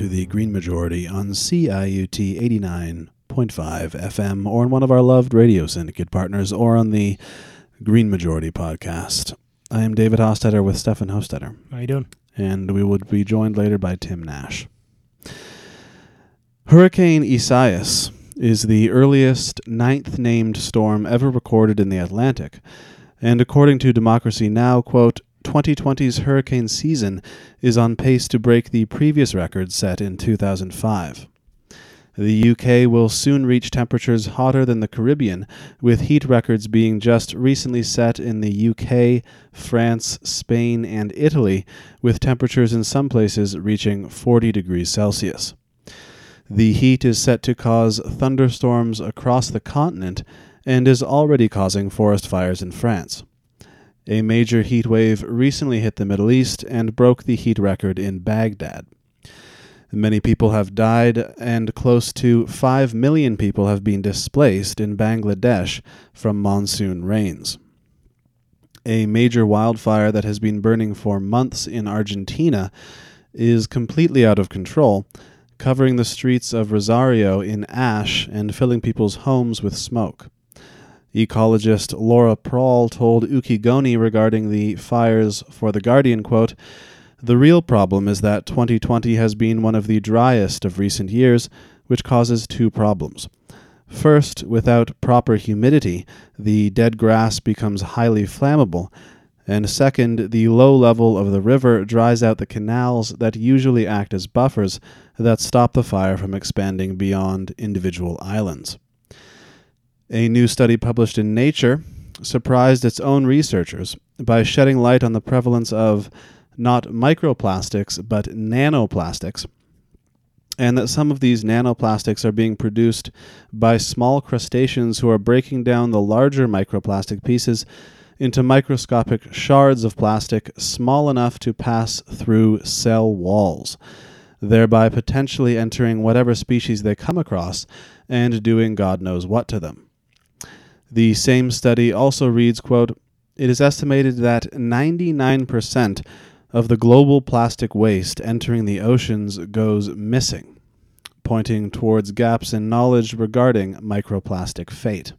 to the Green Majority on CIUT 89.5 FM or on one of our loved radio syndicate partners or on the Green Majority podcast. I am David Hostetter with Stefan Hostetter, How you doing? and we would be joined later by Tim Nash. Hurricane Isaias is the earliest ninth named storm ever recorded in the Atlantic, and according to Democracy Now, quote, 2020's hurricane season is on pace to break the previous record set in 2005. The UK will soon reach temperatures hotter than the Caribbean, with heat records being just recently set in the UK, France, Spain, and Italy, with temperatures in some places reaching 40 degrees Celsius. The heat is set to cause thunderstorms across the continent and is already causing forest fires in France. A major heat wave recently hit the Middle East and broke the heat record in Baghdad. Many people have died, and close to 5 million people have been displaced in Bangladesh from monsoon rains. A major wildfire that has been burning for months in Argentina is completely out of control, covering the streets of Rosario in ash and filling people's homes with smoke. Ecologist Laura Prawl told Ukigoni regarding the fires for The Guardian, quote, The real problem is that 2020 has been one of the driest of recent years, which causes two problems. First, without proper humidity, the dead grass becomes highly flammable, and second, the low level of the river dries out the canals that usually act as buffers that stop the fire from expanding beyond individual islands. A new study published in Nature surprised its own researchers by shedding light on the prevalence of not microplastics but nanoplastics, and that some of these nanoplastics are being produced by small crustaceans who are breaking down the larger microplastic pieces into microscopic shards of plastic small enough to pass through cell walls, thereby potentially entering whatever species they come across and doing God knows what to them. The same study also reads, quote, It is estimated that 99% of the global plastic waste entering the oceans goes missing, pointing towards gaps in knowledge regarding microplastic fate.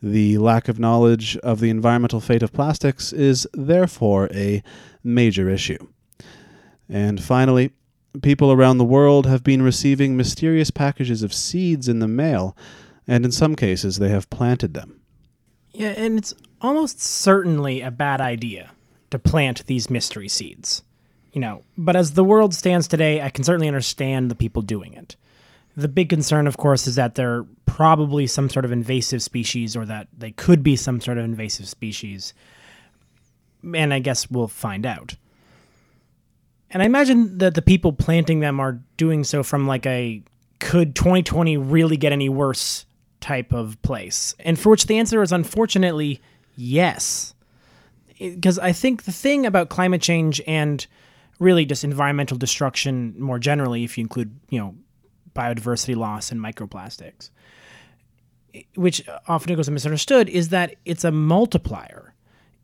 The lack of knowledge of the environmental fate of plastics is therefore a major issue. And finally, people around the world have been receiving mysterious packages of seeds in the mail and in some cases they have planted them. Yeah, and it's almost certainly a bad idea to plant these mystery seeds. You know, but as the world stands today, I can certainly understand the people doing it. The big concern, of course, is that they're probably some sort of invasive species or that they could be some sort of invasive species. And I guess we'll find out. And I imagine that the people planting them are doing so from like a could 2020 really get any worse type of place? And for which the answer is unfortunately yes. Because I think the thing about climate change and really just environmental destruction more generally, if you include, you know, biodiversity loss and microplastics, which often goes misunderstood, is that it's a multiplier.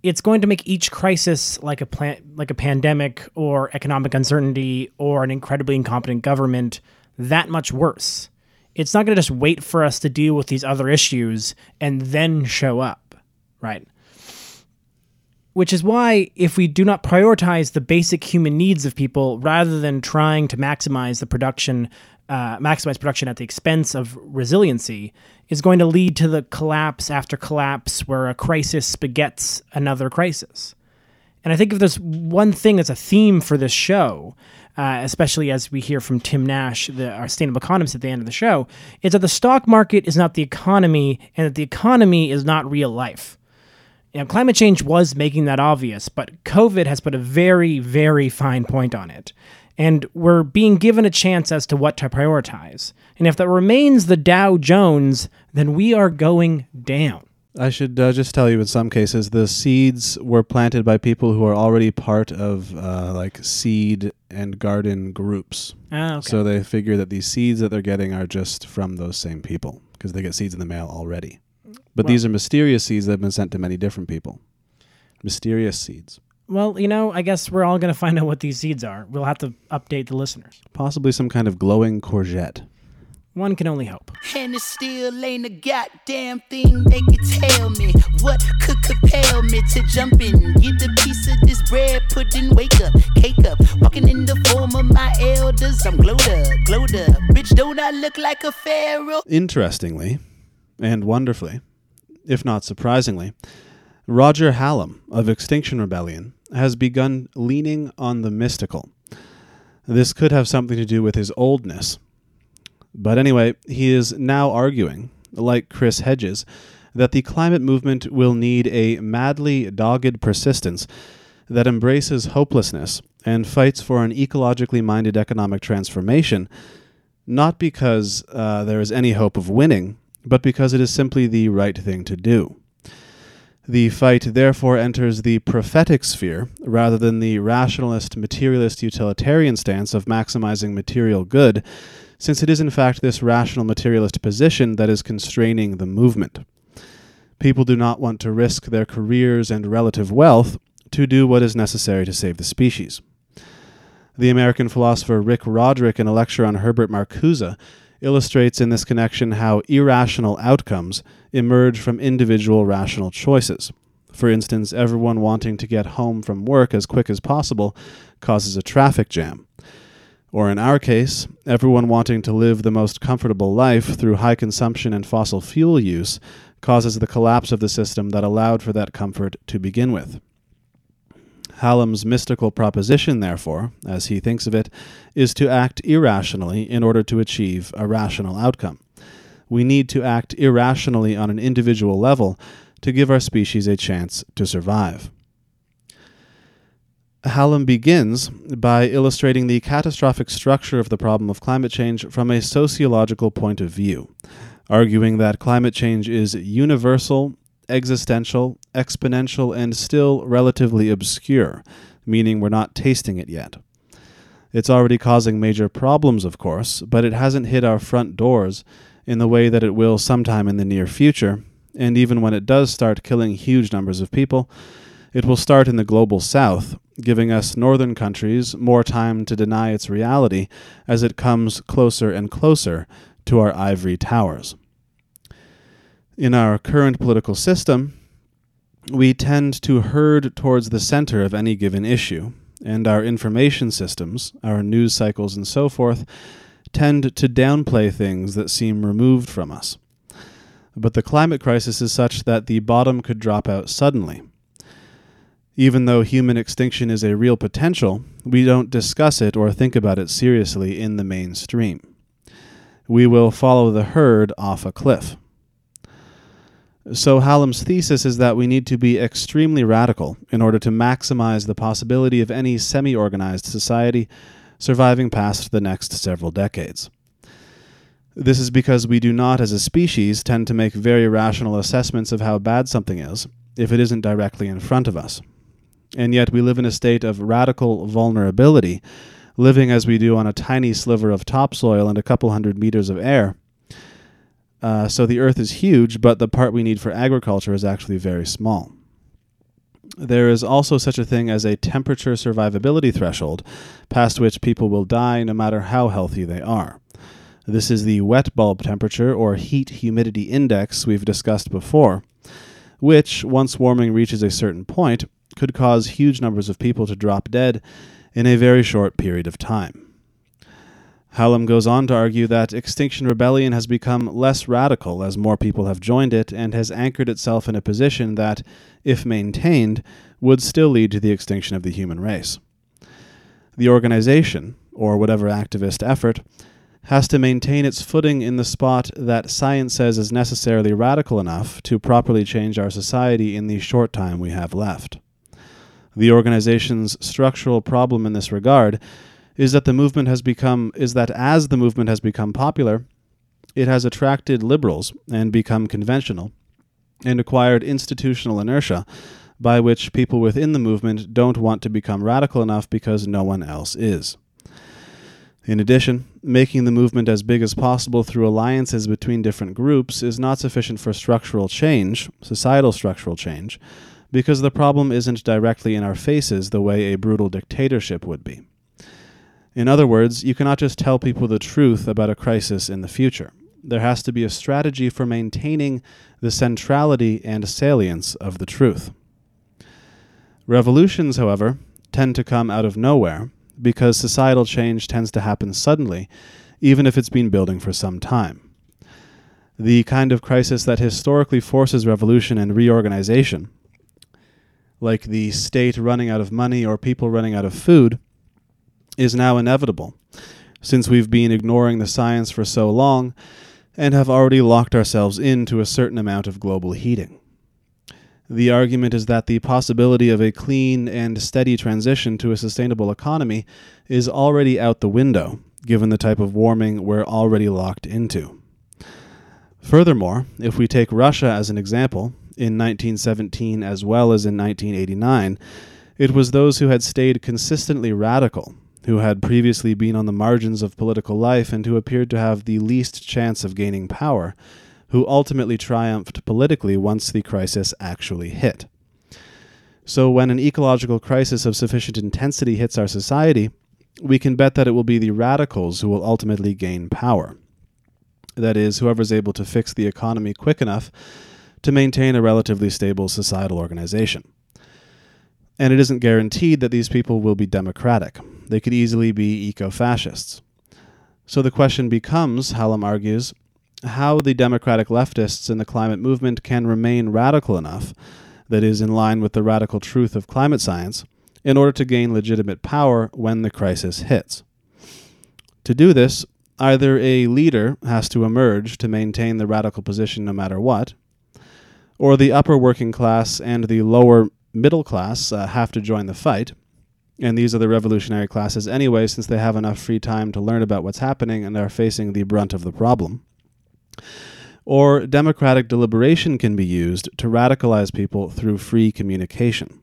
It's going to make each crisis like a plant, like a pandemic or economic uncertainty or an incredibly incompetent government that much worse. It's not going to just wait for us to deal with these other issues and then show up, right? Which is why, if we do not prioritize the basic human needs of people rather than trying to maximize the production, uh, maximize production at the expense of resiliency, is going to lead to the collapse after collapse where a crisis begets another crisis. And I think if there's one thing that's a theme for this show, uh, especially as we hear from Tim Nash, the, our sustainable economist at the end of the show, is that the stock market is not the economy and that the economy is not real life. Know, climate change was making that obvious, but COVID has put a very, very fine point on it. And we're being given a chance as to what to prioritize. And if that remains the Dow Jones, then we are going down. I should uh, just tell you in some cases, the seeds were planted by people who are already part of uh, like seed and garden groups. Ah, okay. So they figure that these seeds that they're getting are just from those same people because they get seeds in the mail already. But Well- these are mysterious seeds that have been sent to many different people. Mysterious seeds. Well, you know, I guess we're all going to find out what these seeds are. We'll have to update the listeners. Possibly some kind of glowing courgette. One can only hope. And it still ain't a goddamn thing they can tell me. What could compel me to jump in? Get a piece of this bread, pudding, wake up, cake up. Walking in the form of my elders, I'm glowed up, glowed up. Bitch, don't I look like a pharaoh? Interestingly, and wonderfully, if not surprisingly, Roger Hallam of Extinction Rebellion has begun leaning on the mystical. This could have something to do with his oldness. But anyway, he is now arguing, like Chris Hedges, that the climate movement will need a madly dogged persistence that embraces hopelessness and fights for an ecologically minded economic transformation, not because uh, there is any hope of winning, but because it is simply the right thing to do. The fight therefore enters the prophetic sphere rather than the rationalist, materialist, utilitarian stance of maximizing material good, since it is in fact this rational materialist position that is constraining the movement. People do not want to risk their careers and relative wealth to do what is necessary to save the species. The American philosopher Rick Roderick, in a lecture on Herbert Marcuse, illustrates in this connection how irrational outcomes emerge from individual rational choices. For instance, everyone wanting to get home from work as quick as possible causes a traffic jam. Or in our case, everyone wanting to live the most comfortable life through high consumption and fossil fuel use causes the collapse of the system that allowed for that comfort to begin with. Hallam's mystical proposition, therefore, as he thinks of it, is to act irrationally in order to achieve a rational outcome. We need to act irrationally on an individual level to give our species a chance to survive. Hallam begins by illustrating the catastrophic structure of the problem of climate change from a sociological point of view, arguing that climate change is universal existential, exponential, and still relatively obscure, meaning we're not tasting it yet. It's already causing major problems, of course, but it hasn't hit our front doors in the way that it will sometime in the near future, and even when it does start killing huge numbers of people, it will start in the global south, giving us northern countries more time to deny its reality as it comes closer and closer to our ivory towers in our current political system, we tend to herd towards the center of any given issue, and our information systems, our news cycles, and so forth, tend to downplay things that seem removed from us. But the climate crisis is such that the bottom could drop out suddenly. Even though human extinction is a real potential, we don't discuss it or think about it seriously in the mainstream. We will follow the herd off a cliff. So, Hallam's thesis is that we need to be extremely radical in order to maximize the possibility of any semi organized society surviving past the next several decades. This is because we do not, as a species, tend to make very rational assessments of how bad something is if it isn't directly in front of us. And yet we live in a state of radical vulnerability, living as we do on a tiny sliver of topsoil and a couple hundred meters of air uh, so the earth is huge, but the part we need for agriculture is actually very small. There is also such a thing as a temperature survivability threshold, past which people will die no matter how healthy they are. This is the wet bulb temperature or heat humidity index we've discussed before, which, once warming reaches a certain point, could cause huge numbers of people to drop dead in a very short period of time. Hallam goes on to argue that Extinction Rebellion has become less radical as more people have joined it and has anchored itself in a position that, if maintained, would still lead to the extinction of the human race. The organization, or whatever activist effort, has to maintain its footing in the spot that science says is necessarily radical enough to properly change our society in the short time we have left. The organization's structural problem in this regard is that the movement has become is that as the movement has become popular, it has attracted liberals and become conventional and acquired institutional inertia by which people within the movement don't want to become radical enough because no one else is. In addition, making the movement as big as possible through alliances between different groups is not sufficient for structural change, societal structural change, because the problem isn't directly in our faces the way a brutal dictatorship would be. In other words, you cannot just tell people the truth about a crisis in the future. There has to be a strategy for maintaining the centrality and salience of the truth. Revolutions, however, tend to come out of nowhere because societal change tends to happen suddenly, even if it's been building for some time. The kind of crisis that historically forces revolution and reorganization, like the state running out of money or people running out of food, is now inevitable, since we've been ignoring the science for so long and have already locked ourselves into a certain amount of global heating. The argument is that the possibility of a clean and steady transition to a sustainable economy is already out the window, given the type of warming we're already locked into. Furthermore, if we take Russia as an example, in 1917 as well as in 1989, it was those who had stayed consistently radical, who had previously been on the margins of political life and who appeared to have the least chance of gaining power, who ultimately triumphed politically once the crisis actually hit. So, when an ecological crisis of sufficient intensity hits our society, we can bet that it will be the radicals who will ultimately gain power. That is, whoever's able to fix the economy quick enough to maintain a relatively stable societal organization. And it isn't guaranteed that these people will be democratic. They could easily be eco fascists. So the question becomes, Hallam argues, how the democratic leftists in the climate movement can remain radical enough, that is, in line with the radical truth of climate science, in order to gain legitimate power when the crisis hits. To do this, either a leader has to emerge to maintain the radical position no matter what, or the upper working class and the lower middle class uh, have to join the fight. And these are the revolutionary classes anyway, since they have enough free time to learn about what's happening and are facing the brunt of the problem. Or democratic deliberation can be used to radicalize people through free communication.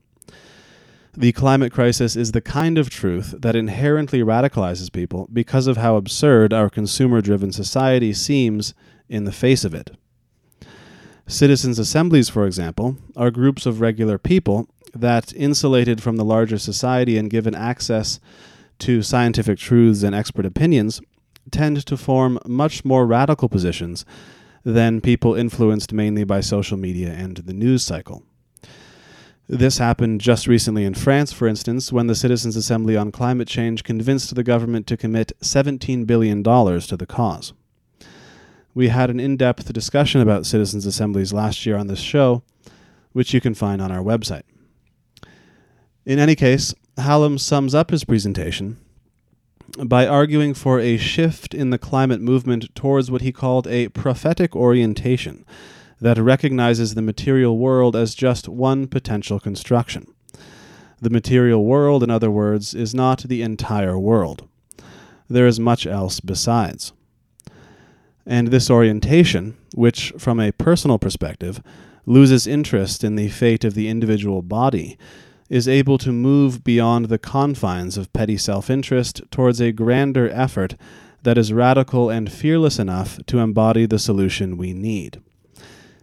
The climate crisis is the kind of truth that inherently radicalizes people because of how absurd our consumer driven society seems in the face of it. Citizens' assemblies, for example, are groups of regular people that, insulated from the larger society and given access to scientific truths and expert opinions, tend to form much more radical positions than people influenced mainly by social media and the news cycle. This happened just recently in France, for instance, when the Citizens' Assembly on Climate Change convinced the government to commit $17 billion to the cause. We had an in depth discussion about citizens' assemblies last year on this show, which you can find on our website. In any case, Hallam sums up his presentation by arguing for a shift in the climate movement towards what he called a prophetic orientation that recognizes the material world as just one potential construction. The material world, in other words, is not the entire world. There is much else besides. And this orientation, which, from a personal perspective, loses interest in the fate of the individual body, is able to move beyond the confines of petty self interest towards a grander effort that is radical and fearless enough to embody the solution we need.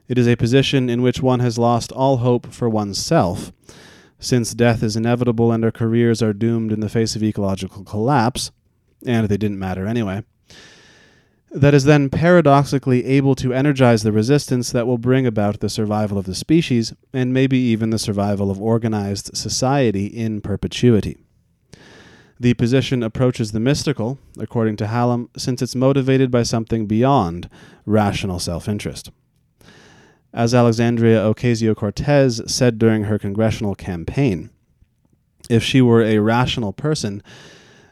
It is a position in which one has lost all hope for oneself, since death is inevitable and our careers are doomed in the face of ecological collapse, and they didn't matter anyway. That is then paradoxically able to energize the resistance that will bring about the survival of the species, and maybe even the survival of organized society in perpetuity. The position approaches the mystical, according to Hallam, since it's motivated by something beyond rational self interest. As Alexandria Ocasio Cortez said during her congressional campaign, if she were a rational person,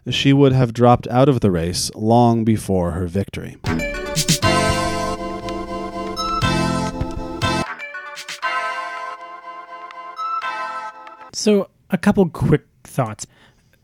she would have dropped out of the race long before her victory. So, a couple quick thoughts.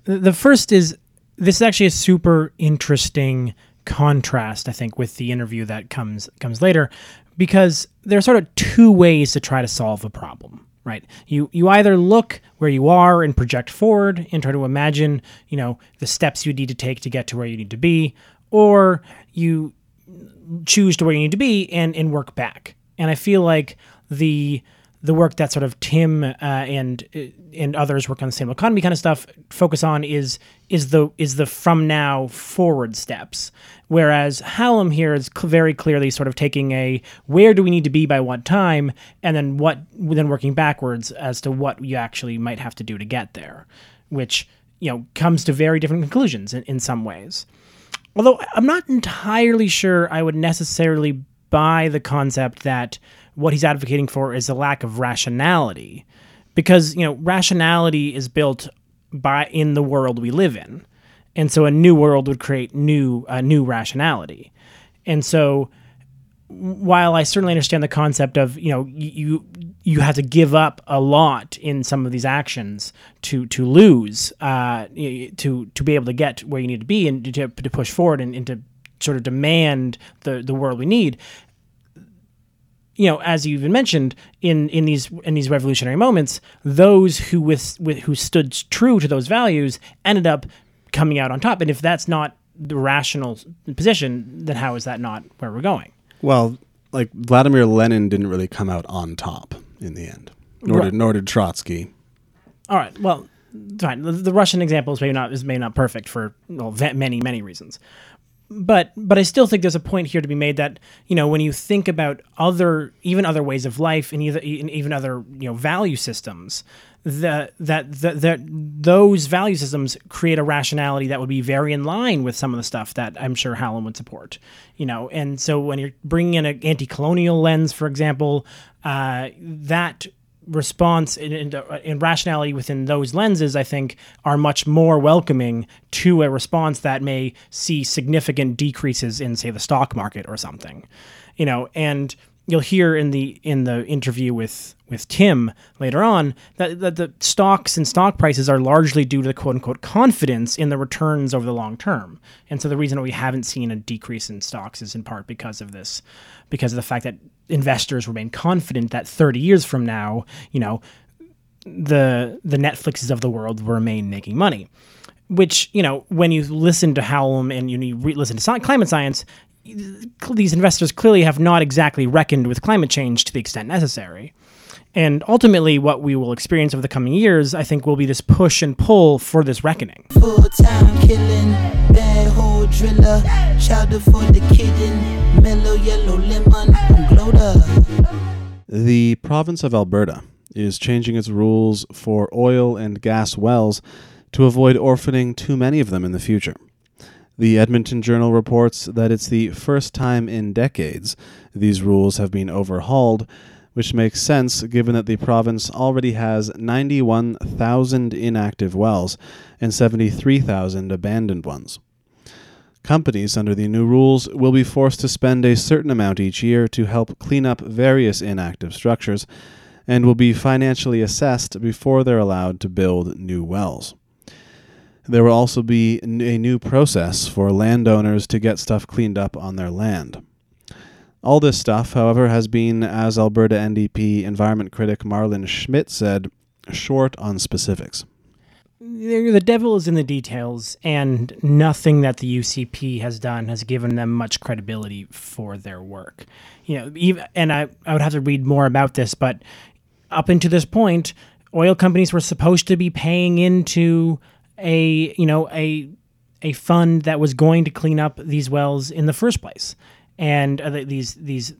The first is this is actually a super interesting contrast, I think, with the interview that comes comes later, because there are sort of two ways to try to solve a problem right? You you either look where you are and project forward and try to imagine you know the steps you need to take to get to where you need to be or you choose to where you need to be and and work back. And i feel like the the work that sort of Tim uh, and uh, and others work on the same economy kind of stuff focus on is is the is the from now forward steps. Whereas Hallam here is cl- very clearly sort of taking a where do we need to be by what time, and then what then working backwards as to what you actually might have to do to get there, which you know comes to very different conclusions in, in some ways. Although I'm not entirely sure I would necessarily buy the concept that what he's advocating for is a lack of rationality because you know rationality is built by in the world we live in. And so a new world would create new uh, new rationality. And so while I certainly understand the concept of you know you you have to give up a lot in some of these actions to to lose uh, to to be able to get where you need to be and to, to push forward and, and to sort of demand the the world we need you know, as you even mentioned in in these in these revolutionary moments, those who with, with who stood true to those values ended up coming out on top. And if that's not the rational position, then how is that not where we're going? Well, like Vladimir Lenin didn't really come out on top in the end, nor Right. did nor did Trotsky. All right. Well, fine. The, the Russian example is maybe not is maybe not perfect for well, many many reasons. But but I still think there's a point here to be made that you know when you think about other even other ways of life and either even other you know value systems that that that those value systems create a rationality that would be very in line with some of the stuff that I'm sure Hallam would support. You know, and so when you're bringing in an anti-colonial lens, for example, uh, that response and, and, uh, and rationality within those lenses, I think, are much more welcoming to a response that may see significant decreases in, say, the stock market or something. You know, and you'll hear in the in the interview with with Tim later on that, that the stocks and stock prices are largely due to the quote unquote confidence in the returns over the long term. And so the reason we haven't seen a decrease in stocks is in part because of this, because of the fact that investors remain confident that 30 years from now, you know, the the Netflixes of the world will remain making money. Which you know, when you listen to Hallam and you re- listen to climate science, these investors clearly have not exactly reckoned with climate change to the extent necessary. And ultimately, what we will experience over the coming years, I think, will be this push and pull for this reckoning. Full time killing, bad hole driller, chowder for the kitten, mellow yellow lemon, glowed. The province of Alberta is changing its rules for oil and gas wells to avoid orphaning too many of them in the future. The Edmonton Journal reports that it's the first time in decades these rules have been overhauled, which makes sense given that the province already has 91,000 inactive wells and 73,000 abandoned ones. Companies under the new rules will be forced to spend a certain amount each year to help clean up various inactive structures and will be financially assessed before they're allowed to build new wells. There will also be a new process for landowners to get stuff cleaned up on their land. All this stuff, however, has been, as Alberta NDP environment critic Marlin Schmidt said, short on specifics. The devil is in the details, and nothing that the UCP has done has given them much credibility for their work. You know, and I, I would have to read more about this, but up until this point, oil companies were supposed to be paying into a you know a a fund that was going to clean up these wells in the first place, and uh, these these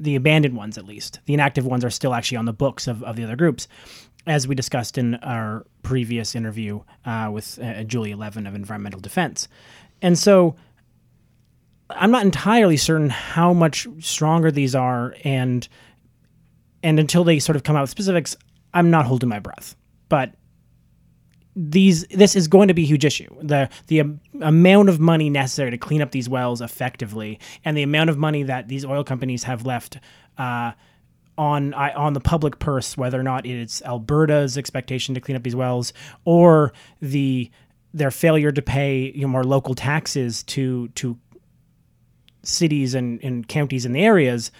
the abandoned ones at least the inactive ones are still actually on the books of, of the other groups as we discussed in our previous interview uh, with uh, Julia Levin of Environmental Defense. And so I'm not entirely certain how much stronger these are, and and until they sort of come out with specifics, I'm not holding my breath. But these this is going to be a huge issue. The the am- amount of money necessary to clean up these wells effectively, and the amount of money that these oil companies have left. Uh, on I, on the public purse, whether or not it's Alberta's expectation to clean up these wells or the their failure to pay you know, more local taxes to to cities and, and counties in the areas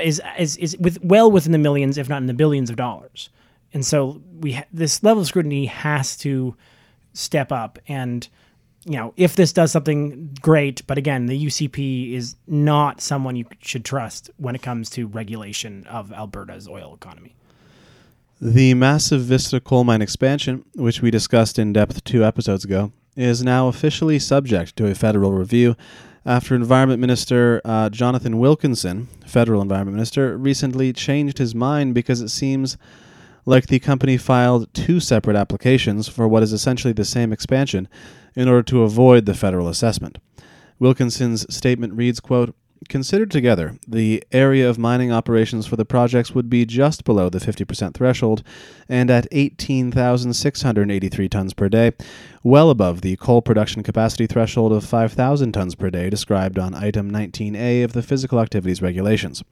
is, is is with well within the millions, if not in the billions of dollars. And so we ha- this level of scrutiny has to step up and you know, if this does something great, but again, the UCP is not someone you should trust when it comes to regulation of Alberta's oil economy. The massive Vista coal mine expansion, which we discussed in depth two episodes ago, is now officially subject to a federal review after Environment Minister uh, Jonathan Wilkinson, federal Environment Minister, recently changed his mind because it seems like the company filed two separate applications for what is essentially the same expansion in order to avoid the federal assessment. Wilkinson's statement reads, quote, Considered together, the area of mining operations for the projects would be just below the 50% threshold and at 18,683 tons per day, well above the coal production capacity threshold of 5,000 tons per day described on item 19A of the Physical Activities Regulations.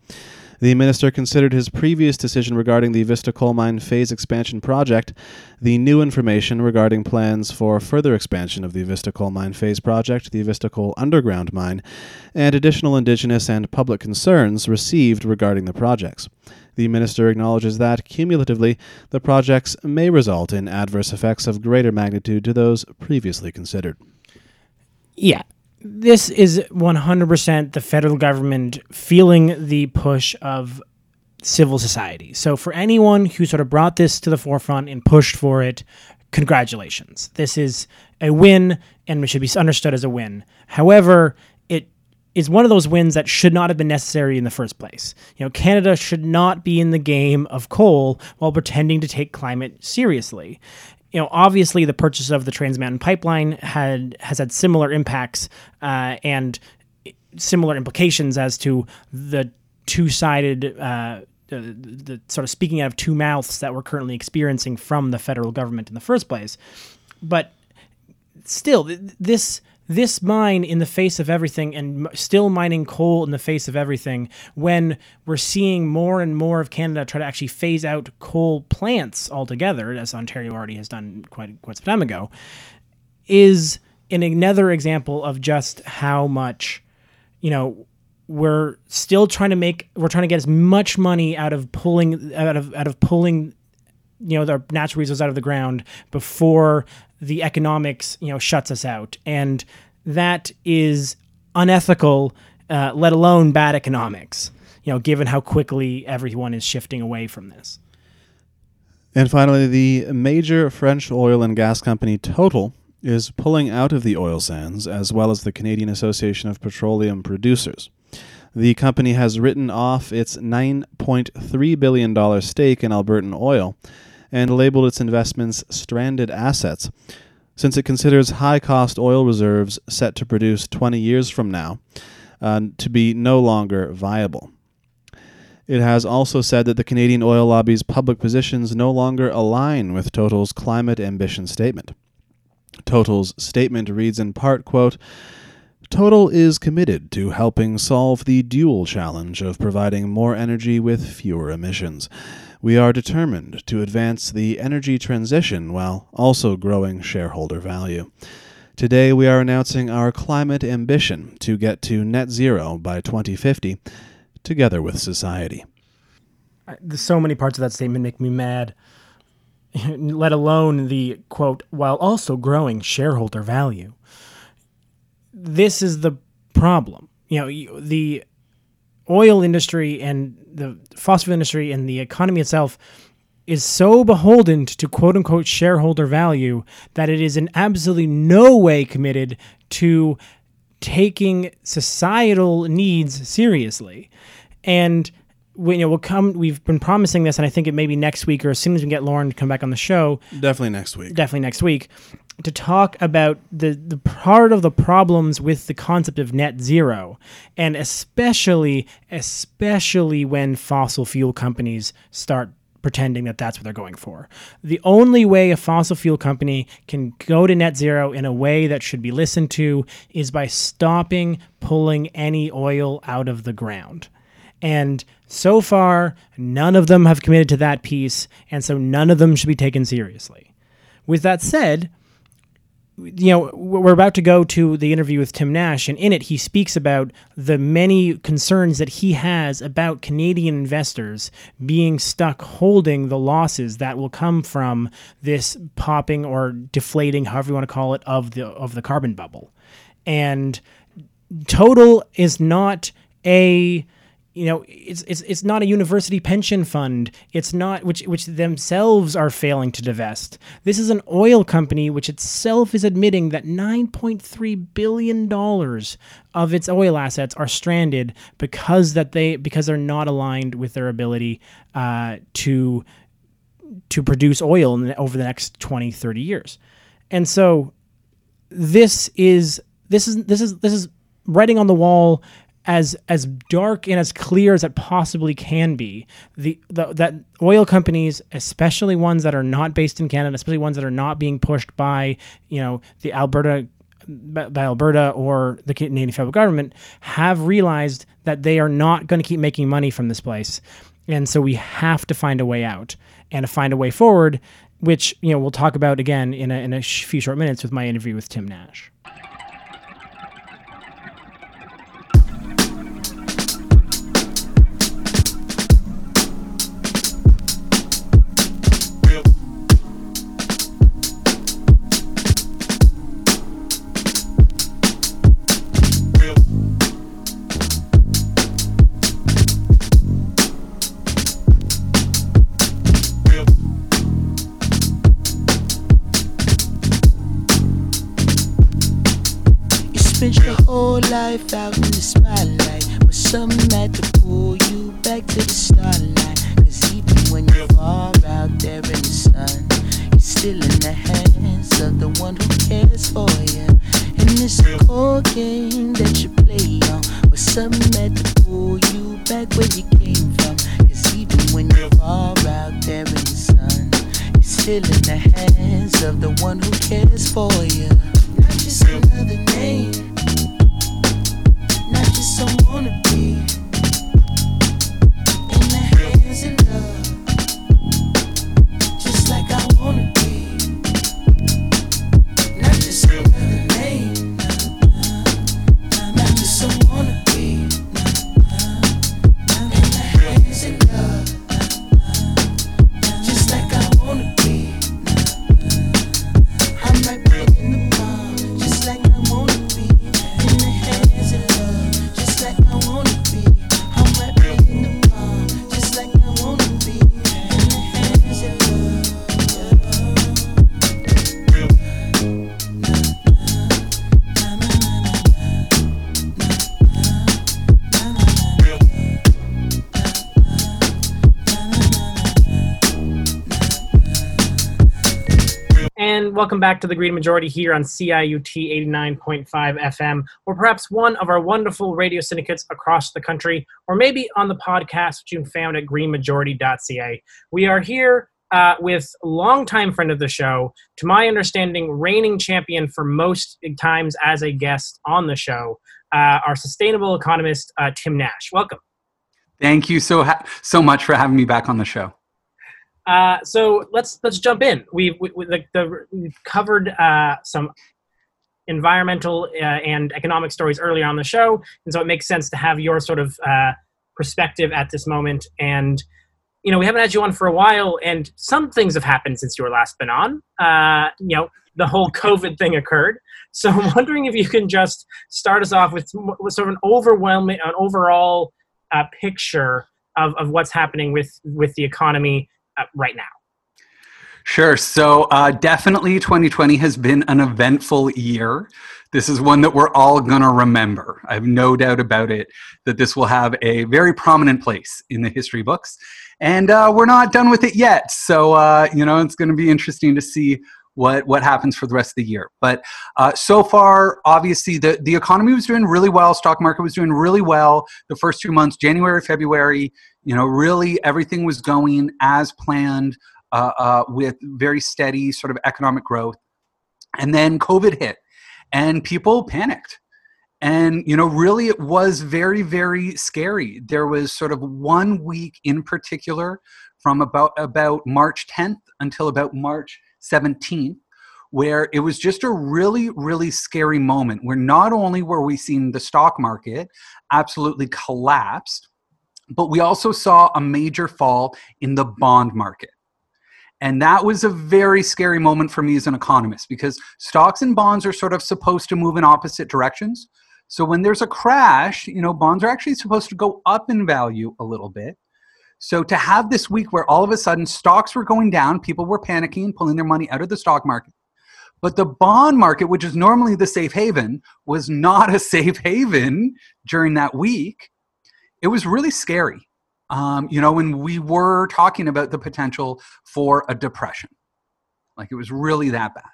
The minister considered his previous decision regarding the Vista Coal Mine phase expansion project, the new information regarding plans for further expansion of the Vista Coal Mine phase project, the Vista Coal underground mine, and additional indigenous and public concerns received regarding the projects. The minister acknowledges that, cumulatively, the projects may result in adverse effects of greater magnitude to those previously considered. Yeah, this is 100% the federal government feeling the push of civil society. So, for anyone who sort of brought this to the forefront and pushed for it, congratulations. This is a win and it should be understood as a win. However, it is one of those wins that should not have been necessary in the first place. You know, Canada should not be in the game of coal while pretending to take climate seriously you know, obviously the purchase of the Trans Mountain Pipeline had has had similar impacts uh, and similar implications as to the two-sided. Uh, the, the, sort of speaking out of two mouths that we're currently experiencing from the federal government in the first place, but still, this this mine in the face of everything and still mining coal in the face of everything when we're seeing more and more of Canada try to actually phase out coal plants altogether, as Ontario already has done quite, quite some time ago, is in another example of just how much, you know, we're still trying to make we're trying to get as much money out of pulling out of out of pulling you know the natural resources out of the ground before the economics you know shuts us out. And that is unethical uh, let alone bad economics you know given how quickly everyone is shifting away from this. And finally the major french oil and gas company total is pulling out of the oil sands as well as the canadian association of petroleum producers. The company has written off its $9.3 billion stake in Albertan oil and labeled its investments stranded assets, since it considers high cost oil reserves set to produce 20 years from now uh, to be no longer viable. It has also said that the Canadian oil lobby's public positions no longer align with Total's climate ambition statement. Total's statement reads in part, quote, Total is committed to helping solve the dual challenge of providing more energy with fewer emissions we are determined to advance the energy transition while also growing shareholder value. Today, we are announcing our climate ambition to get to net zero by 2050, together with society. So many parts of that statement make me mad, let alone the quote, while also growing shareholder value. This is the problem. You know, the oil industry and the fossil industry and the economy itself is so beholden to quote unquote shareholder value that it is in absolutely no way committed to taking societal needs seriously. And we, you know, we'll come. We've been promising this, and I think it may be next week or as soon as we get Lauren to come back on the show. Definitely next week. Definitely next week to talk about the the part of the problems with the concept of net zero, and especially especially when fossil fuel companies start pretending that that's what they're going for. The only way a fossil fuel company can go to net zero in a way that should be listened to is by stopping pulling any oil out of the ground. And so far, none of them have committed to that piece, and so none of them should be taken seriously. With that said, you know, we're about to go to the interview with Tim Nash, and in it, he speaks about the many concerns that he has about Canadian investors being stuck holding the losses that will come from this popping or deflating, however you want to call it, of the of the carbon bubble. And Total is not a you know it's it's it's not a university pension fund. It's not which which themselves are failing to divest. This is an oil company which itself is admitting that 9.3 billion dollars of its oil assets are stranded because that they because they're not aligned with their ability uh, to to produce oil over the next 20 30 years. And so this is this is this is this is writing on the wall as as dark and as clear as it possibly can be. The, the that oil companies, especially ones that are not based in Canada, especially ones that are not being pushed by you know the Alberta by Alberta or the Canadian federal government, have realized that they are not going to keep making money from this place, and so we have to find a way out and to find a way forward, which you know we'll talk about again in a, in a few short minutes with my interview with Tim Nash. Life out in the spotlight. But something had to pull you back to the starlight. Cause even when you're far out there in the sun, you're still in the hands of the one who cares for you. And it's a cold game that you play on. But something had to pull you back where you came from. Cause even when you're far out there in the sun, you're still in the hands of the one who cares for you. Welcome back to the Green Majority here on CIUT 89.5 FM, or perhaps one of our wonderful radio syndicates across the country, or maybe on the podcast which you can found at greenmajority.ca. We are here uh, with longtime friend of the show, to my understanding, reigning champion for most times as a guest on the show, uh, our sustainable economist, uh, Tim Nash. Welcome. Thank you so ha- so much for having me back on the show. Uh, so let's let's jump in. We've we, we, the, the, we've covered uh, some environmental uh, and economic stories earlier on the show, and so it makes sense to have your sort of uh, perspective at this moment. And you know, we haven't had you on for a while, and some things have happened since you were last been on. Uh, you know, the whole COVID thing occurred. So I'm wondering if you can just start us off with, with sort of an overwhelming, an overall picture of, of what's happening with with the economy right now? Sure. So, uh, definitely 2020 has been an eventful year. This is one that we're all going to remember. I have no doubt about it that this will have a very prominent place in the history books. And uh, we're not done with it yet. So, uh, you know, it's going to be interesting to see what what happens for the rest of the year. But uh, so far, obviously, the the economy was doing really well. Stock market was doing really well the first two months, January, February. You know, really everything was going as planned uh, uh, with very steady sort of economic growth. And then COVID hit, and people panicked. And you know, really, it was very, very scary. There was sort of one week in particular, from about about March 10th until about March 17th, where it was just a really, really scary moment where not only were we seeing the stock market absolutely collapsed, but we also saw a major fall in the bond market. And that was a very scary moment for me as an economist because stocks and bonds are sort of supposed to move in opposite directions. So when there's a crash, you know, bonds are actually supposed to go up in value a little bit. So to have this week where all of a sudden stocks were going down, people were panicking, pulling their money out of the stock market. But the bond market, which is normally the safe haven, was not a safe haven during that week. It was really scary. Um, you know, when we were talking about the potential for a depression, like it was really that bad.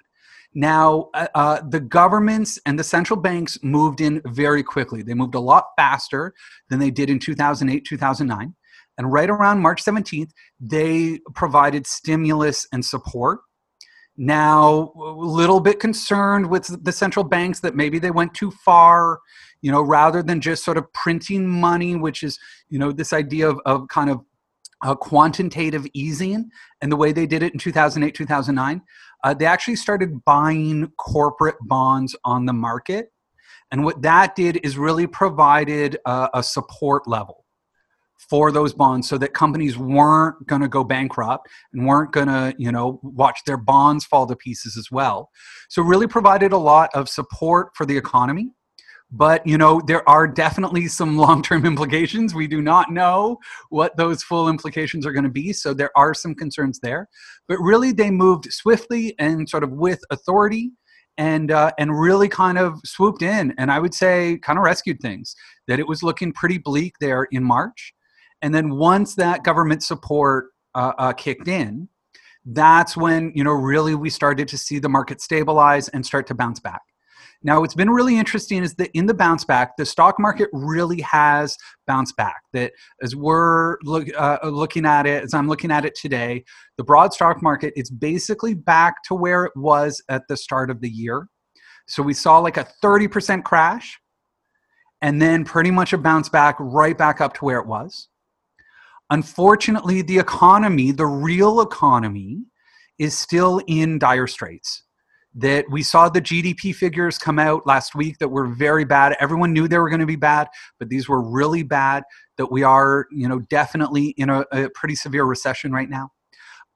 Now, uh, uh, the governments and the central banks moved in very quickly. They moved a lot faster than they did in 2008, 2009. And right around March 17th, they provided stimulus and support. Now, a little bit concerned with the central banks that maybe they went too far, you know, rather than just sort of printing money, which is, you know, this idea of, of kind of a quantitative easing and the way they did it in 2008, 2009. Uh, they actually started buying corporate bonds on the market. And what that did is really provided a support level for those bonds so that companies weren't going to go bankrupt and weren't going to you know watch their bonds fall to pieces as well so really provided a lot of support for the economy but you know there are definitely some long-term implications. We do not know what those full implications are going to be so there are some concerns there. But really they moved swiftly and sort of with authority and uh, and really kind of swooped in and i would say kind of rescued things. That it was looking pretty bleak there in march and then once that government support uh, uh, kicked in, that's when you know really we started to see the market stabilize and start to bounce back. Now, what's been really interesting is that in the bounce back, the stock market really has bounced back. That as we're look, uh, looking at it, as I'm looking at it today, the broad stock market is basically back to where it was at the start of the year. So we saw like a 30% crash and then pretty much a bounce back right back up to where it was. Unfortunately, the economy, the real economy, is still in dire straits. That we saw the GDP figures come out last week that were very bad. Everyone knew they were going to be bad, but these were really bad. That we are, you know, definitely in a, a pretty severe recession right now.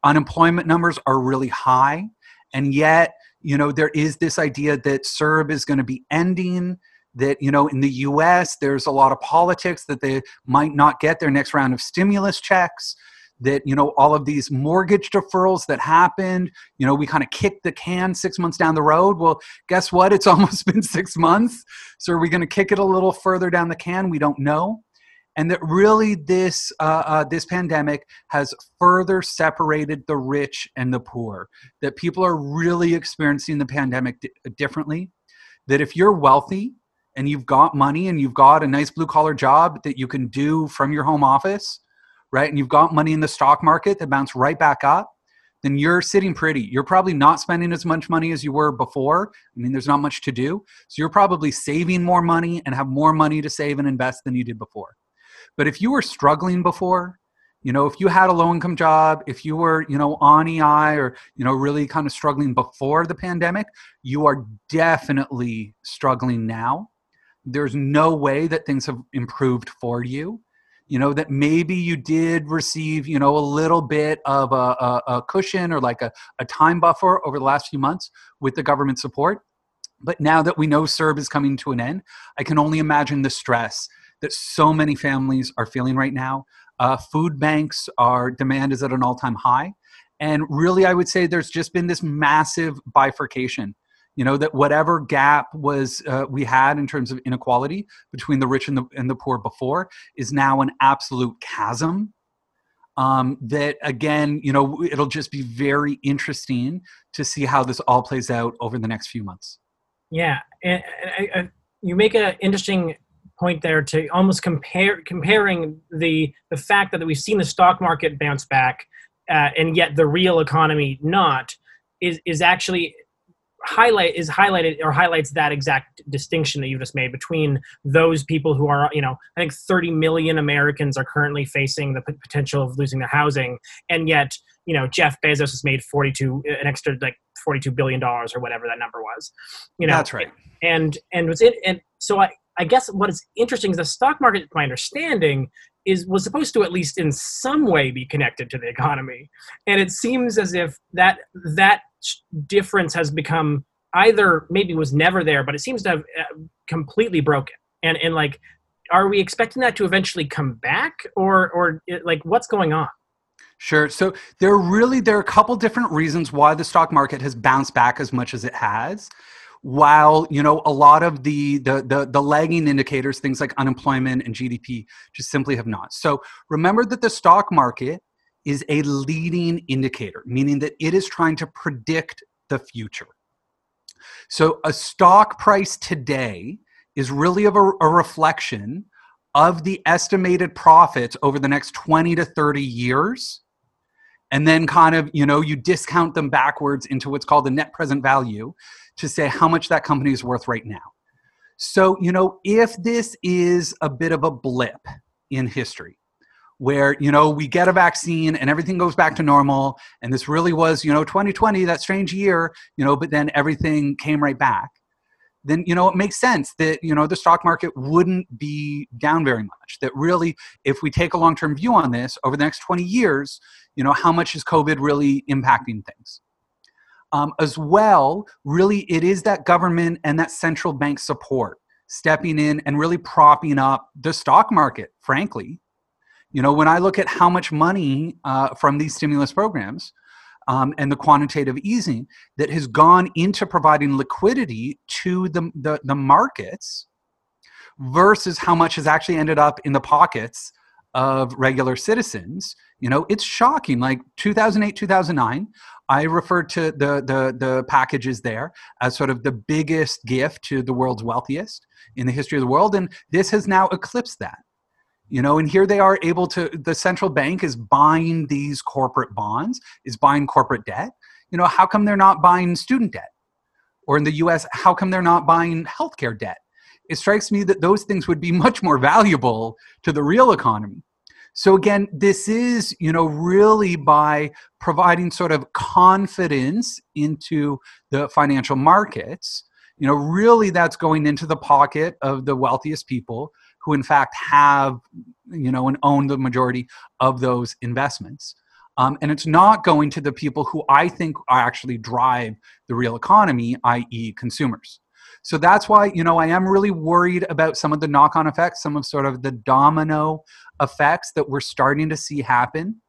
Unemployment numbers are really high, and yet, you know, there is this idea that CERB is going to be ending that you know in the US there's a lot of politics that they might not get their next round of stimulus checks that you know all of these mortgage deferrals that happened you know we kind of kicked the can 6 months down the road. Well guess what? It's almost been 6 months. So are we going to kick it a little further down the can? We don't know. And that really this uh, uh, this pandemic has further separated the rich and the poor. That people are really experiencing the pandemic d- differently. That if you're wealthy and you've got money and you've got a nice blue collar job that you can do from your home office, right? And you've got money in the stock market that bounce right back up, then you're sitting pretty. You're probably not spending as much money as you were before. I mean, there's not much to do. So you're probably saving more money and have more money to save and invest than you did before. But if you were struggling before, you know, if you had a low income job, if you were, you know, on EI or, you know, really kind of struggling before the pandemic, you are definitely struggling now there's no way that things have improved for you you know that maybe you did receive you know a little bit of a, a, a cushion or like a, a time buffer over the last few months with the government support. But now that we know CERB is coming to an end i can only imagine the stress that so many families are feeling right now. Uh, food banks are demand is at an all-time high. And really i would say there's just been this massive bifurcation you know that whatever gap was uh, we had in terms of inequality between the rich and the, and the poor before is now an absolute chasm um, that again you know it'll just be very interesting to see how this all plays out over the next few months. Yeah and, I, I, you make an interesting point there to almost compare comparing the the fact that we've seen the stock market bounce back uh, and yet the real economy not is is actually highlight is highlighted or highlights that exact distinction that you just made between those people who are you know i think 30 million americans are currently facing the p- potential of losing their housing and yet you know Jeff Bezos has made 42 an extra like 42 billion dollars or whatever that number was. You know, That's right. And and was it and so I I guess what is interesting is the stock market. My understanding is was supposed to at least in some way be connected to the economy, and it seems as if that that difference has become either maybe was never there, but it seems to have uh, completely broken. And and like, are we expecting that to eventually come back, or or like what's going on? Sure. So there are really there are a couple different reasons why the stock market has bounced back as much as it has while you know a lot of the, the the the, lagging indicators things like unemployment and gdp just simply have not. So remember that the stock market is a leading indicator meaning that it is trying to predict the future. So a stock price today is really of a, a reflection of the estimated profits over the next 20 to 30 years and then kind of you know you discount them backwards into what's called the net present value to say how much that company is worth right now. So you know if this is a bit of a blip in history where you know we get a vaccine and everything goes back to normal and this really was you know 2020 that strange year you know but then everything came right back then you know it makes sense that you know the stock market wouldn't be down very much that really if we take a long-term view on this over the next 20 years you know how much is covid really impacting things? Um, as well really it is that government and that central bank support stepping in and really propping up the stock market frankly. You know when i look at how much money uh, from these stimulus programs um, and the quantitative easing that has gone into providing liquidity to the, the, the markets versus how much has actually ended up in the pockets of regular citizens. You know it's shocking like 2008 2009 i referred to the, the the packages there as sort of the biggest gift to the world's wealthiest in the history of the world and this has now eclipsed that you know and here they are able to the central bank is buying these corporate bonds is buying corporate debt. You know how come they're not buying student debt? Or in the us how come they're not buying healthcare debt? It strikes me that those things would be much more valuable to the real economy. So again this is you know really by providing sort of confidence into the financial markets you know really that's going into the pocket of the wealthiest people who in fact have you know and own the majority of those investments. Um, and it's not going to the people who i think are actually drive the real economy i.e consumers. So that's why you know i am really worried about some of the knock-on effects some of sort of the domino effects that we're starting to see happen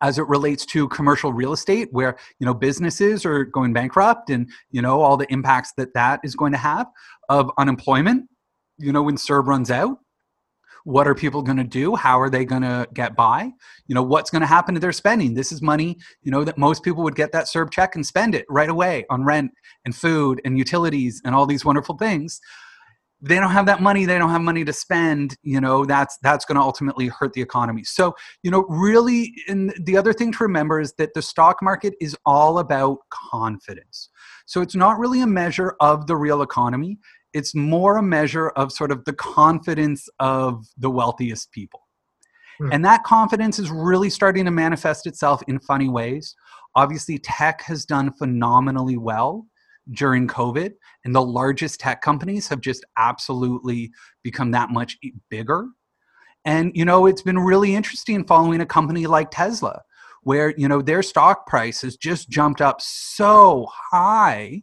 as it relates to commercial real estate where you know businesses are going bankrupt and you know all the impacts that that is going to have of unemployment you know when CERB runs out what are people going to do? How are they going to get by? You know what's going to happen to their spending? This is money you know that most people would get that CERB check and spend it right away on rent and food and utilities and all these wonderful things. They don't have that money they don't have money to spend you know that's that's going to ultimately hurt the economy. So you know really and the other thing to remember is that the stock market is all about confidence. So it's not really a measure of the real economy it's more a measure of sort of the confidence of the wealthiest people. Hmm. And that confidence is really starting to manifest itself in funny ways. Obviously, tech has done phenomenally well during COVID, and the largest tech companies have just absolutely become that much bigger. And, you know, it's been really interesting following a company like Tesla, where, you know, their stock price has just jumped up so high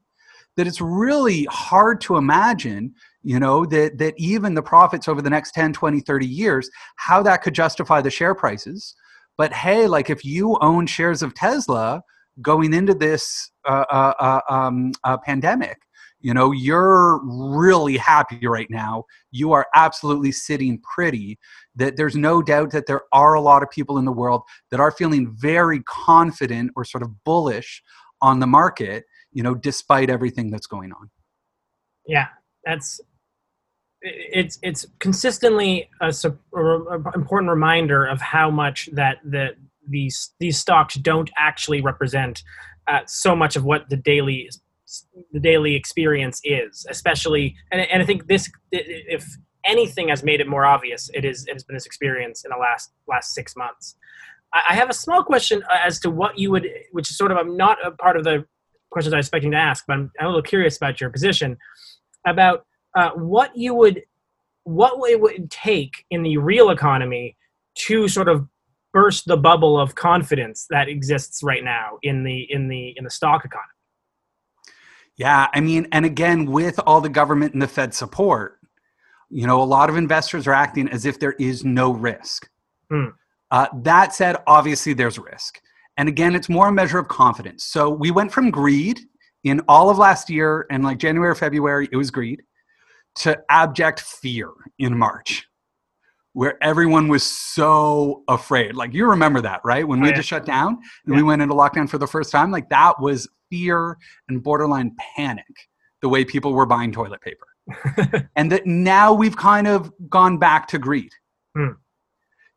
that it's really hard to imagine you know that that even the profits over the next 10 20 30 years how that could justify the share prices. But hey like if you own shares of tesla going into this uh, uh, uh, um, uh, pandemic you know you're really happy right now. You are absolutely sitting pretty. That there's no doubt that there are a lot of people in the world that are feeling very confident or sort of bullish on the market you know despite everything that's going on. Yeah that's it's it's consistently a, a, important reminder of how much that the these these stocks don't actually represent uh, so much of what the daily the daily experience is especially and, and i think this if anything has made it more obvious it is it has been this experience in the last last six months. I I have a small question uh, as to what you would, which is sort of I'm not a part of the questions I was expecting to ask, but I'm, I'm a little curious about your position about uh, what you would, what it would take in the real economy to sort of burst the bubble of confidence that exists right now in the in the in the stock economy. Yeah, I mean, and again, with all the government and the Fed support, you know, a lot of investors are acting as if there is no risk. Hmm. Uh, that said, obviously there's risk. And again, it's more a measure of confidence. So we went from greed in all of last year and like January or February, it was greed, to abject fear in March, where everyone was so afraid. Like you remember that, right? When we Oh, had to shut down and Yeah. we went into lockdown for the first time, like that was fear and borderline panic the way people were buying toilet paper. and that now we've kind of gone back to greed. Hmm.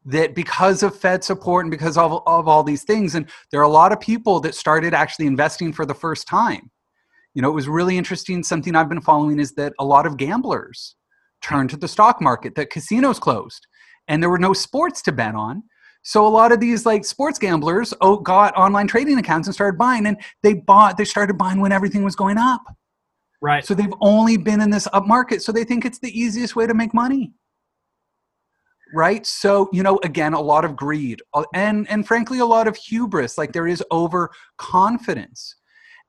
That because of Fed support and because of, of all these things, and there are a lot of people that started actually investing for the first time. You know, it was really interesting. Something I've been following is that a lot of gamblers turned to the stock market, that casinos closed, and there were no sports to bet on. So a lot of these like sports gamblers oh, got online trading accounts and started buying, and they bought. They started buying when everything was going up. Right. So they've only been in this up market, so they think it's the easiest way to make money. Right? So, you know, again, a lot of greed uh, and and frankly a lot of hubris, like there is overconfidence.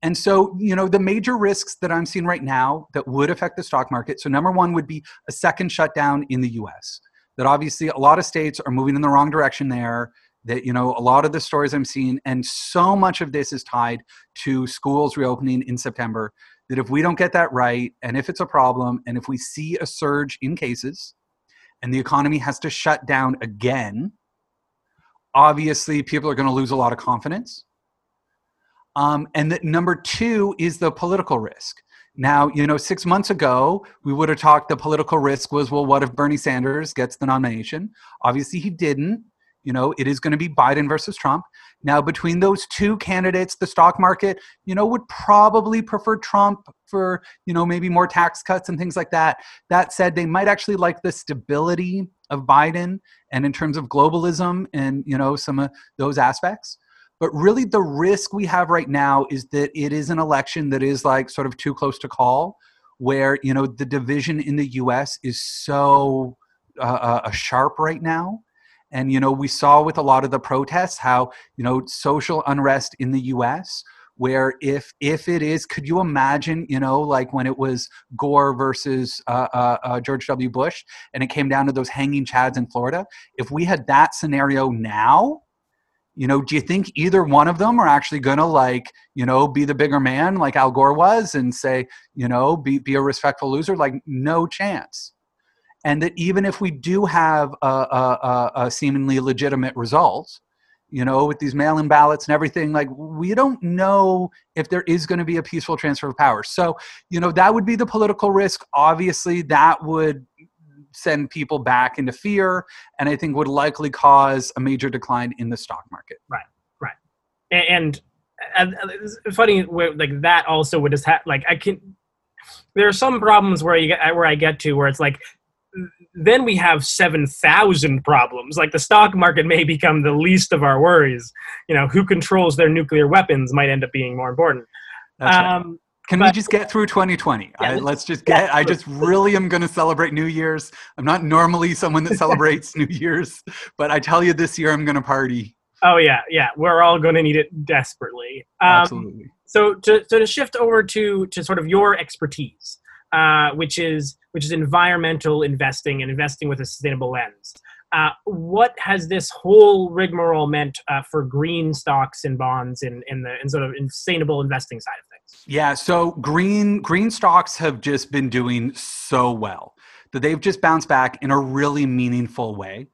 And so, you know, the major risks that I'm seeing right now that would affect the stock market. So, number one would be a second shutdown in the US. That obviously a lot of states are moving in the wrong direction there. That, you know, a lot of the stories I'm seeing, and so much of this is tied to schools reopening in September that if we don't get that right and if it's a problem and if we see a surge in cases and the economy has to shut down again obviously people are going to lose a lot of confidence. Um, and that number two is the political risk. Now you know six months ago we would have talked the political risk was well what if bernie sanders gets the nomination? Obviously he didn't. You know it is going to be biden versus trump now between those two candidates the stock market you know would probably prefer trump for you know maybe more tax cuts and things like that. That said they might actually like the stability of biden and in terms of globalism and you know some of those aspects. But really the risk we have right now is that it is an election that is like sort of too close to call where you know the division in the us is so uh, uh, sharp right now and you know we saw with a lot of the protests how you know social unrest in the us where if if it is could you imagine you know like when it was gore versus uh, uh, uh, george w. Bush and it came down to those hanging chads in florida? If we had that scenario now you know do you think either one of them are actually going to like you know be the bigger man like al gore was and say you know be, be a respectful loser? Like no chance and that even if we do have a, a, a, seemingly legitimate result you know with these mail-in ballots and everything like we don't know if there is going to be a peaceful transfer of power so you know that would be the political risk obviously that would send people back into fear and i think would likely cause a major decline in the stock market Right. Right. and, and, it's funny like that also would just have like I can. There are some problems where you get where I get to where it's like then we have 7,000 problems. Like the stock market may become the least of our worries. You know, who controls their nuclear weapons might end up being more important. Right. Um, Can we just get through 2020? Yeah, I, let's- just get. I just really am going to celebrate New Year's. I'm not normally someone that celebrates New Year's, but I tell you, this year I'm going to party. oh yeah, yeah, we're all going to need it desperately. Um, Absolutely. so to, so to shift over to to sort of your expertise uh, which is which is environmental investing and investing with a sustainable lens uh, what has this whole rigmarole meant uh, for green stocks and bonds in, in the in sort of in sustainable investing side of things Yeah, so green green stocks have just been doing so well that they've just bounced back in a really meaningful way.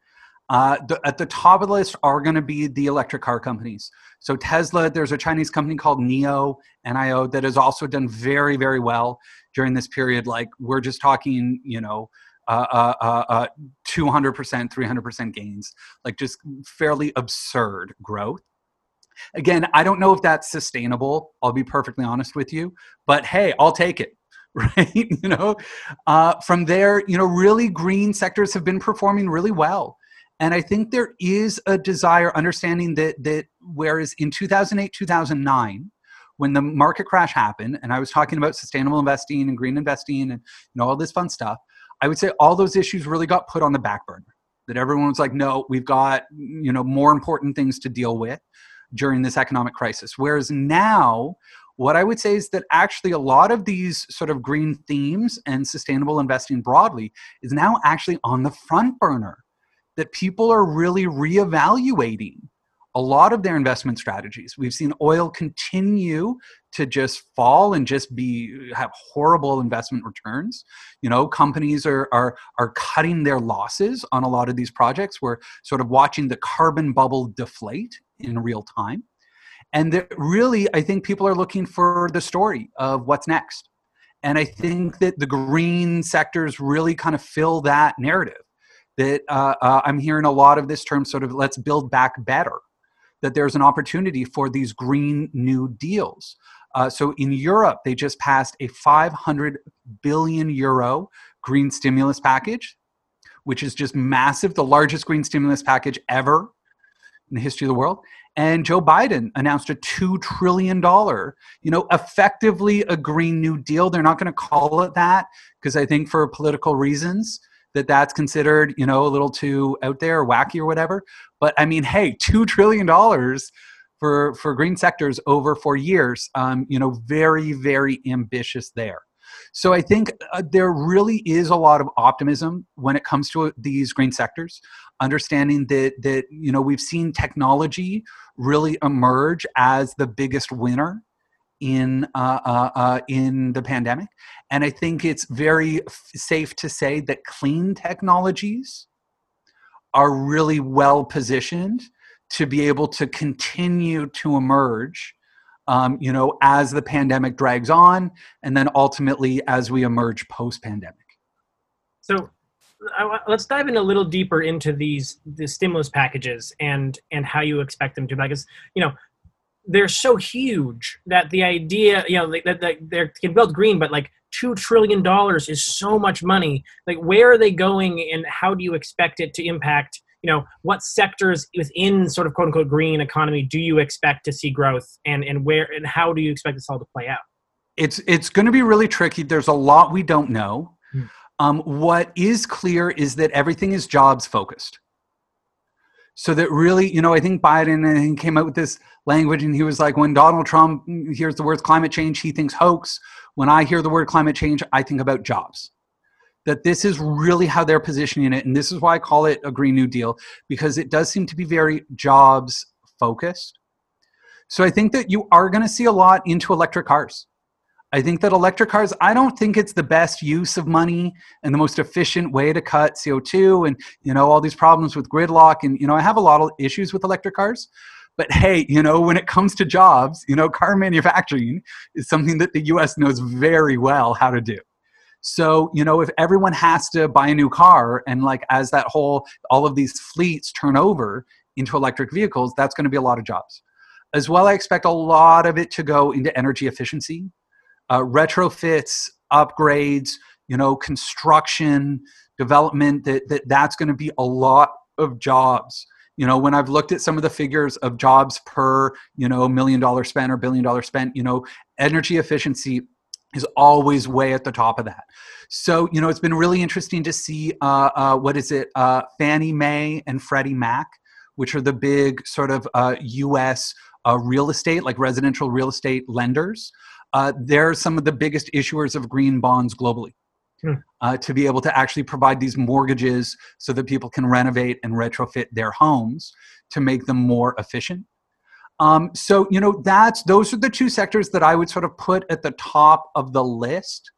Uh, the, at the top of the list are going to be the electric car companies. So Tesla, there's a Chinese company called Neo NIO that has also done very very well during this period. Like we're just talking, you know. Uh, uh, uh, uh, 200%, 300% gains, like just fairly absurd growth. Again, I don't know if that's sustainable. I'll be perfectly honest with you, but hey, I'll take it. Right? You know, uh, from there, you know, really green sectors have been performing really well. And I think there is a desire, understanding that that whereas in 2008, 2009, when the market crash happened, and I was talking about sustainable investing and green investing and you know all this fun stuff, I would say all those issues really got put on the back burner. That everyone was like, no, we've got you know more important things to deal with during this economic crisis. Whereas now, what I would say is that actually a lot of these sort of green themes and sustainable investing broadly is now actually on the front burner. That people are really reevaluating a lot of their investment strategies. We've seen oil continue to just fall and just be have horrible investment returns. You know, companies are are are cutting their losses on a lot of these projects. We're sort of watching the carbon bubble deflate in real time. And really, I think people are looking for the story of what's next. And I think that the green sectors really kind of fill that narrative. That uh, uh, I'm hearing a lot of this term sort of let's build back better that there's an opportunity for these Green New Deals. Uh, so in Europe, they just passed a 500 billion euro green stimulus package, which is just massive, the largest green stimulus package ever in the history of the world. And Joe Biden announced a $2 trillion, you know, effectively a Green New Deal. They're not going to call it that because I think for political reasons, that that's considered, you know, a little too out there or wacky or whatever. But I mean, hey, two trillion dollars for for green sectors over four years, um, you know, very very ambitious there. So I think uh, there really is a lot of optimism when it comes to these green sectors, understanding that that you know we've seen technology really emerge as the biggest winner in uh, uh, uh, in the pandemic, and I think it's very f- safe to say that clean technologies are really well positioned to be able to continue to emerge. Um, you know, as the pandemic drags on, and then ultimately as we emerge post-pandemic. So, let's dive in a little deeper into these the stimulus packages and and how you expect them to because you know they're so huge that the idea, you know, that, that they can build green, but like two trillion dollars is so much money. Like, where are they going, and how do you expect it to impact? You know, what sectors within sort of quote unquote green economy do you expect to see growth, and and where and how do you expect this all to play out? It's it's going to be really tricky. There's a lot we don't know. Hmm. Um, what is clear is that everything is jobs focused so that really you know i think biden and he came out with this language and he was like when donald trump mm, hears the words climate change he thinks hoax. When i hear the word climate change i think about jobs. That this is really how they're positioning it and this is why i call it a green new deal because it does seem to be very jobs focused so i think that you are going to see a lot into electric cars I think that electric cars, I don't think it's the best use of money and the most efficient way to cut CO2 and, you know, all these problems with gridlock. And, you know, I have a lot of issues with electric cars. But hey, you know, when it comes to jobs, you know, car manufacturing is something that the US knows very well how to do. So, you know, if everyone has to buy a new car and like as that whole, all of these fleets turn over into electric vehicles, that's going to be a lot of jobs. As well, I expect a lot of it to go into energy efficiency uh, retrofits, upgrades, you know, construction, development, that, that that's going to be a lot of jobs. You know, when I've looked at some of the figures of jobs per, you know, million dollar spent or billion dollar spent, you know, energy efficiency is always way at the top of that. So, you know, it's been really interesting to see uh, uh, what is it, uh, Fannie Mae and Freddie Mac, which are the big sort of US uh, uh, real estate, like residential real estate lenders uh, they're some of the biggest issuers of green bonds globally. Hmm. Uh, to be able to actually provide these mortgages so that people can renovate and retrofit their homes to make them more efficient. Um, so you know that's those are the two sectors that I would sort of put at the top of the list.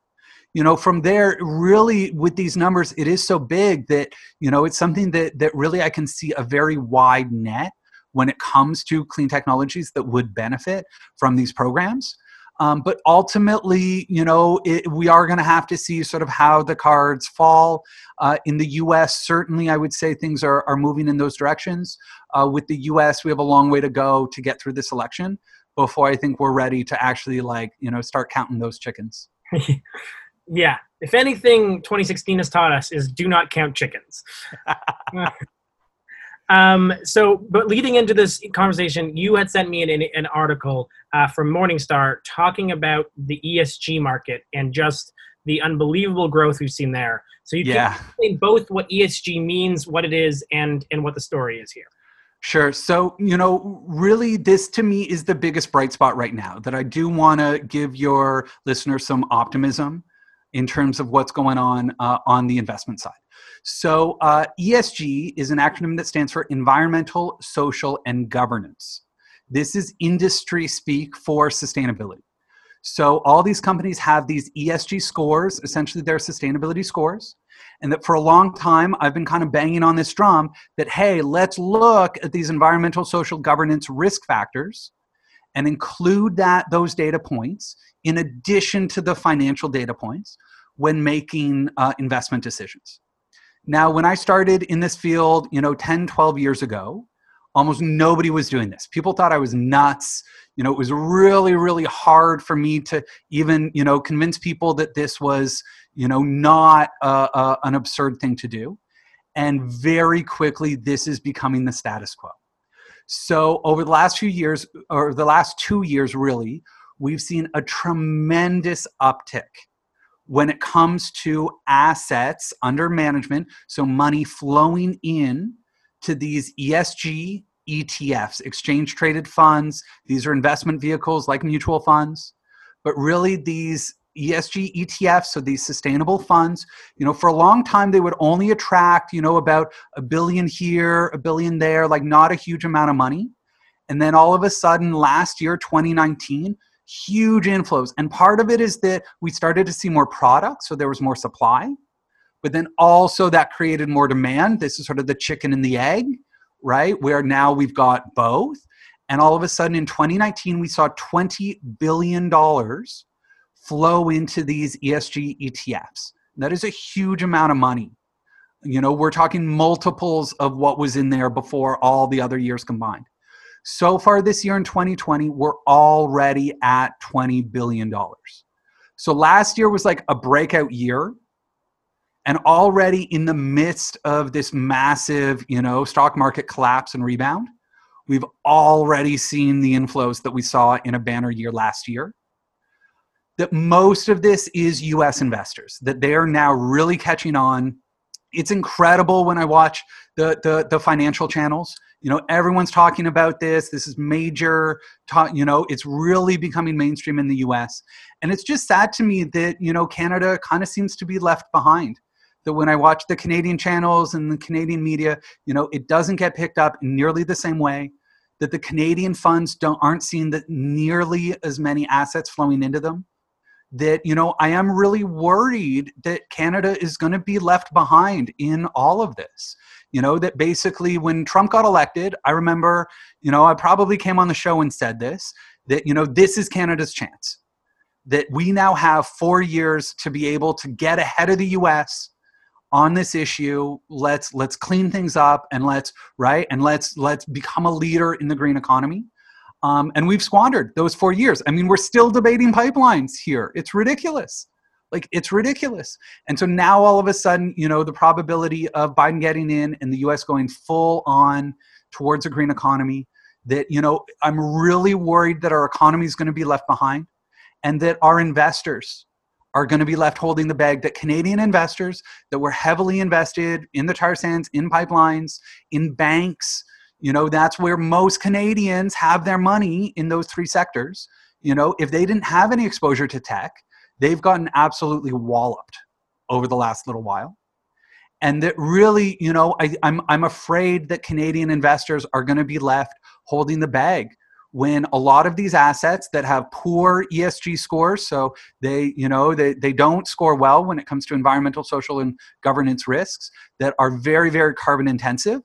You know, from there, really with these numbers, it is so big that you know it's something that that really I can see a very wide net when it comes to clean technologies that would benefit from these programs. Um, but ultimately, you know, it, we are going to have to see sort of how the cards fall. Uh, in the U.S., certainly, I would say things are, are moving in those directions. Uh, with the U.S., we have a long way to go to get through this election before I think we're ready to actually, like, you know, start counting those chickens. yeah. If anything, 2016 has taught us is do not count chickens. Um, so, but leading into this conversation, you had sent me an, an article uh, from Morningstar talking about the ESG market and just the unbelievable growth we've seen there. So you Yeah. can explain both what ESG means, what it is, and and what the story is here. Sure. So, you know, really, this to me is the biggest bright spot right now that I do want to give your listeners some optimism in terms of what's going on uh, on the investment side. So, uh, ESG is an acronym that stands for Environmental, Social, and Governance. This is industry speak for sustainability. So, all these companies have these ESG scores, essentially, their sustainability scores. And that for a long time, I've been kind of banging on this drum that, hey, let's look at these environmental, social, governance risk factors and include that those data points in addition to the financial data points when making uh, investment decisions. Now, when I started in this field, you know, 10, 12 years ago, almost nobody was doing this. People thought I was nuts. You know, it was really, really hard for me to even, you know, convince people that this was, you know, not uh, uh, an absurd thing to do. And very quickly, this is becoming the status quo. So, over the last few years, or the last two years, really, we've seen a tremendous uptick when it comes to assets under management, so money flowing in to these ESG ETFs, exchange traded funds. These are investment vehicles like mutual funds, but really these ESG ETFs, so these sustainable funds, you know, for a long time they would only attract, you know, about a billion here, a billion there, like not a huge amount of money. And then all of a sudden last year, 2019, huge inflows. And part of it is that we started to see more products, so there was more supply. But then also that created more demand. This is sort of the chicken and the egg, right? Where now we've got both. And all of a sudden in 2019, we saw $20 billion flow into these ESG ETFs. That is a huge amount of money. You know, we're talking multiples of what was in there before all the other years combined. So far this year in 2020, we're already at $20 billion. So last year was like a breakout year. And already in the midst of this massive, you know, stock market collapse and rebound, we've already seen the inflows that we saw in a banner year last year. That most of this is US investors, that they are now really catching on. It's incredible when I watch the, the, the financial channels you know everyone's talking about this this is major ta- you know it's really becoming mainstream in the us and it's just sad to me that you know canada kind of seems to be left behind. That when i watch the canadian channels and the canadian media you know it doesn't get picked up in nearly the same way. That the canadian funds don't aren't seeing that nearly as many assets flowing into them. That you know i am really worried that canada is going to be left behind in all of this you know that basically when trump got elected i remember you know i probably came on the show and said this that you know this is canada's chance that we now have 4 years to be able to get ahead of the US on this issue let's let's clean things up and let's right and let's let's become a leader in the green economy um, and we've squandered those four years. I mean, we're still debating pipelines here. It's ridiculous. Like, it's ridiculous. And so now all of a sudden, you know, the probability of Biden getting in and the US going full on towards a green economy, that, you know, I'm really worried that our economy is going to be left behind and that our investors are going to be left holding the bag, that Canadian investors that were heavily invested in the tar sands, in pipelines, in banks, you know that's where most canadians have their money in those three sectors you know if they didn't have any exposure to tech they've gotten absolutely walloped over the last little while. And that really you know I, I'm, I'm afraid that canadian investors are going to be left holding the bag when a lot of these assets that have poor esg scores so they you know they, they don't score well when it comes to environmental social and governance risks that are very very carbon intensive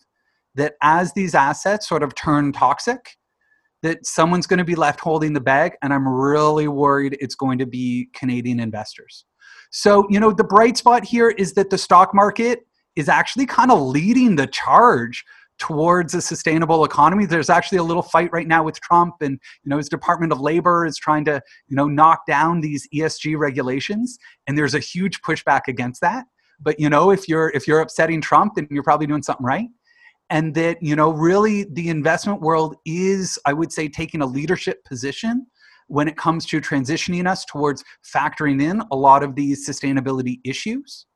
that as these assets sort of turn toxic, that someone's going to be left holding the bag, and I'm really worried it's going to be Canadian investors. So, you know, the bright spot here is that the stock market is actually kind of leading the charge towards a sustainable economy. There's actually a little fight right now with Trump and you know his Department of Labor is trying to, you know, knock down these ESG regulations and there's a huge pushback against that. But you know, if you're if you're upsetting Trump then you're probably doing something right and that you know really the investment world is i would say taking a leadership position when it comes to transitioning us towards factoring in a lot of these sustainability issues.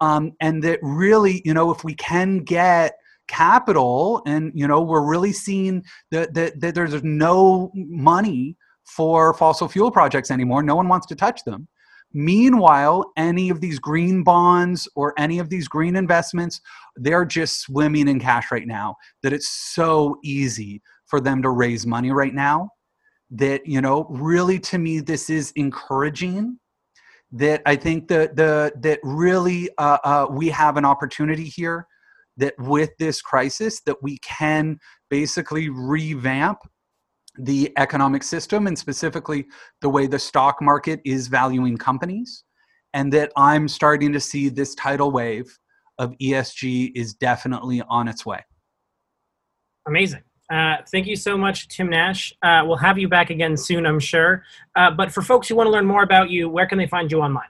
Um, and that really you know if we can get capital and you know we're really seeing that, that, that there's no money for fossil fuel projects anymore no one wants to touch them Meanwhile, any of these green bonds or any of these green investments, they're just swimming in cash right now. That it's so easy for them to raise money right now. That, you know, really to me, this is encouraging. That I think that the that really uh, uh, we have an opportunity here. That with this crisis, that we can basically revamp the economic system and specifically the way the stock market is valuing companies and that i'm starting to see this tidal wave of esg is definitely on its way. Amazing. Uh, thank you so much tim nash. Uh, we'll have you back again soon i'm sure. Uh, but for folks who want to learn more about you where can they find you online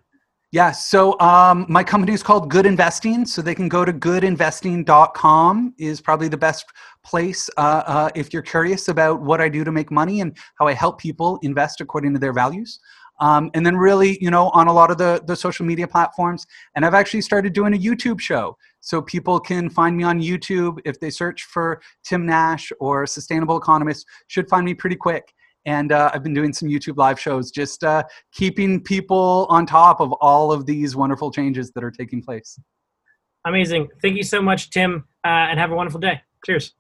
yeah, so um, my company is called Good Investing, so they can go to goodinvesting.com is probably the best place uh, uh, if you're curious about what I do to make money and how I help people invest according to their values. Um, and then really, you know, on a lot of the, the social media platforms. And I've actually started doing a YouTube show. So people can find me on YouTube if they search for Tim Nash or Sustainable Economist, should find me pretty quick and uh, I've been doing some YouTube live shows, just uh, keeping people on top of all of these wonderful changes that are taking place. Amazing. Thank you so much, Tim, uh, and have a wonderful day. Cheers.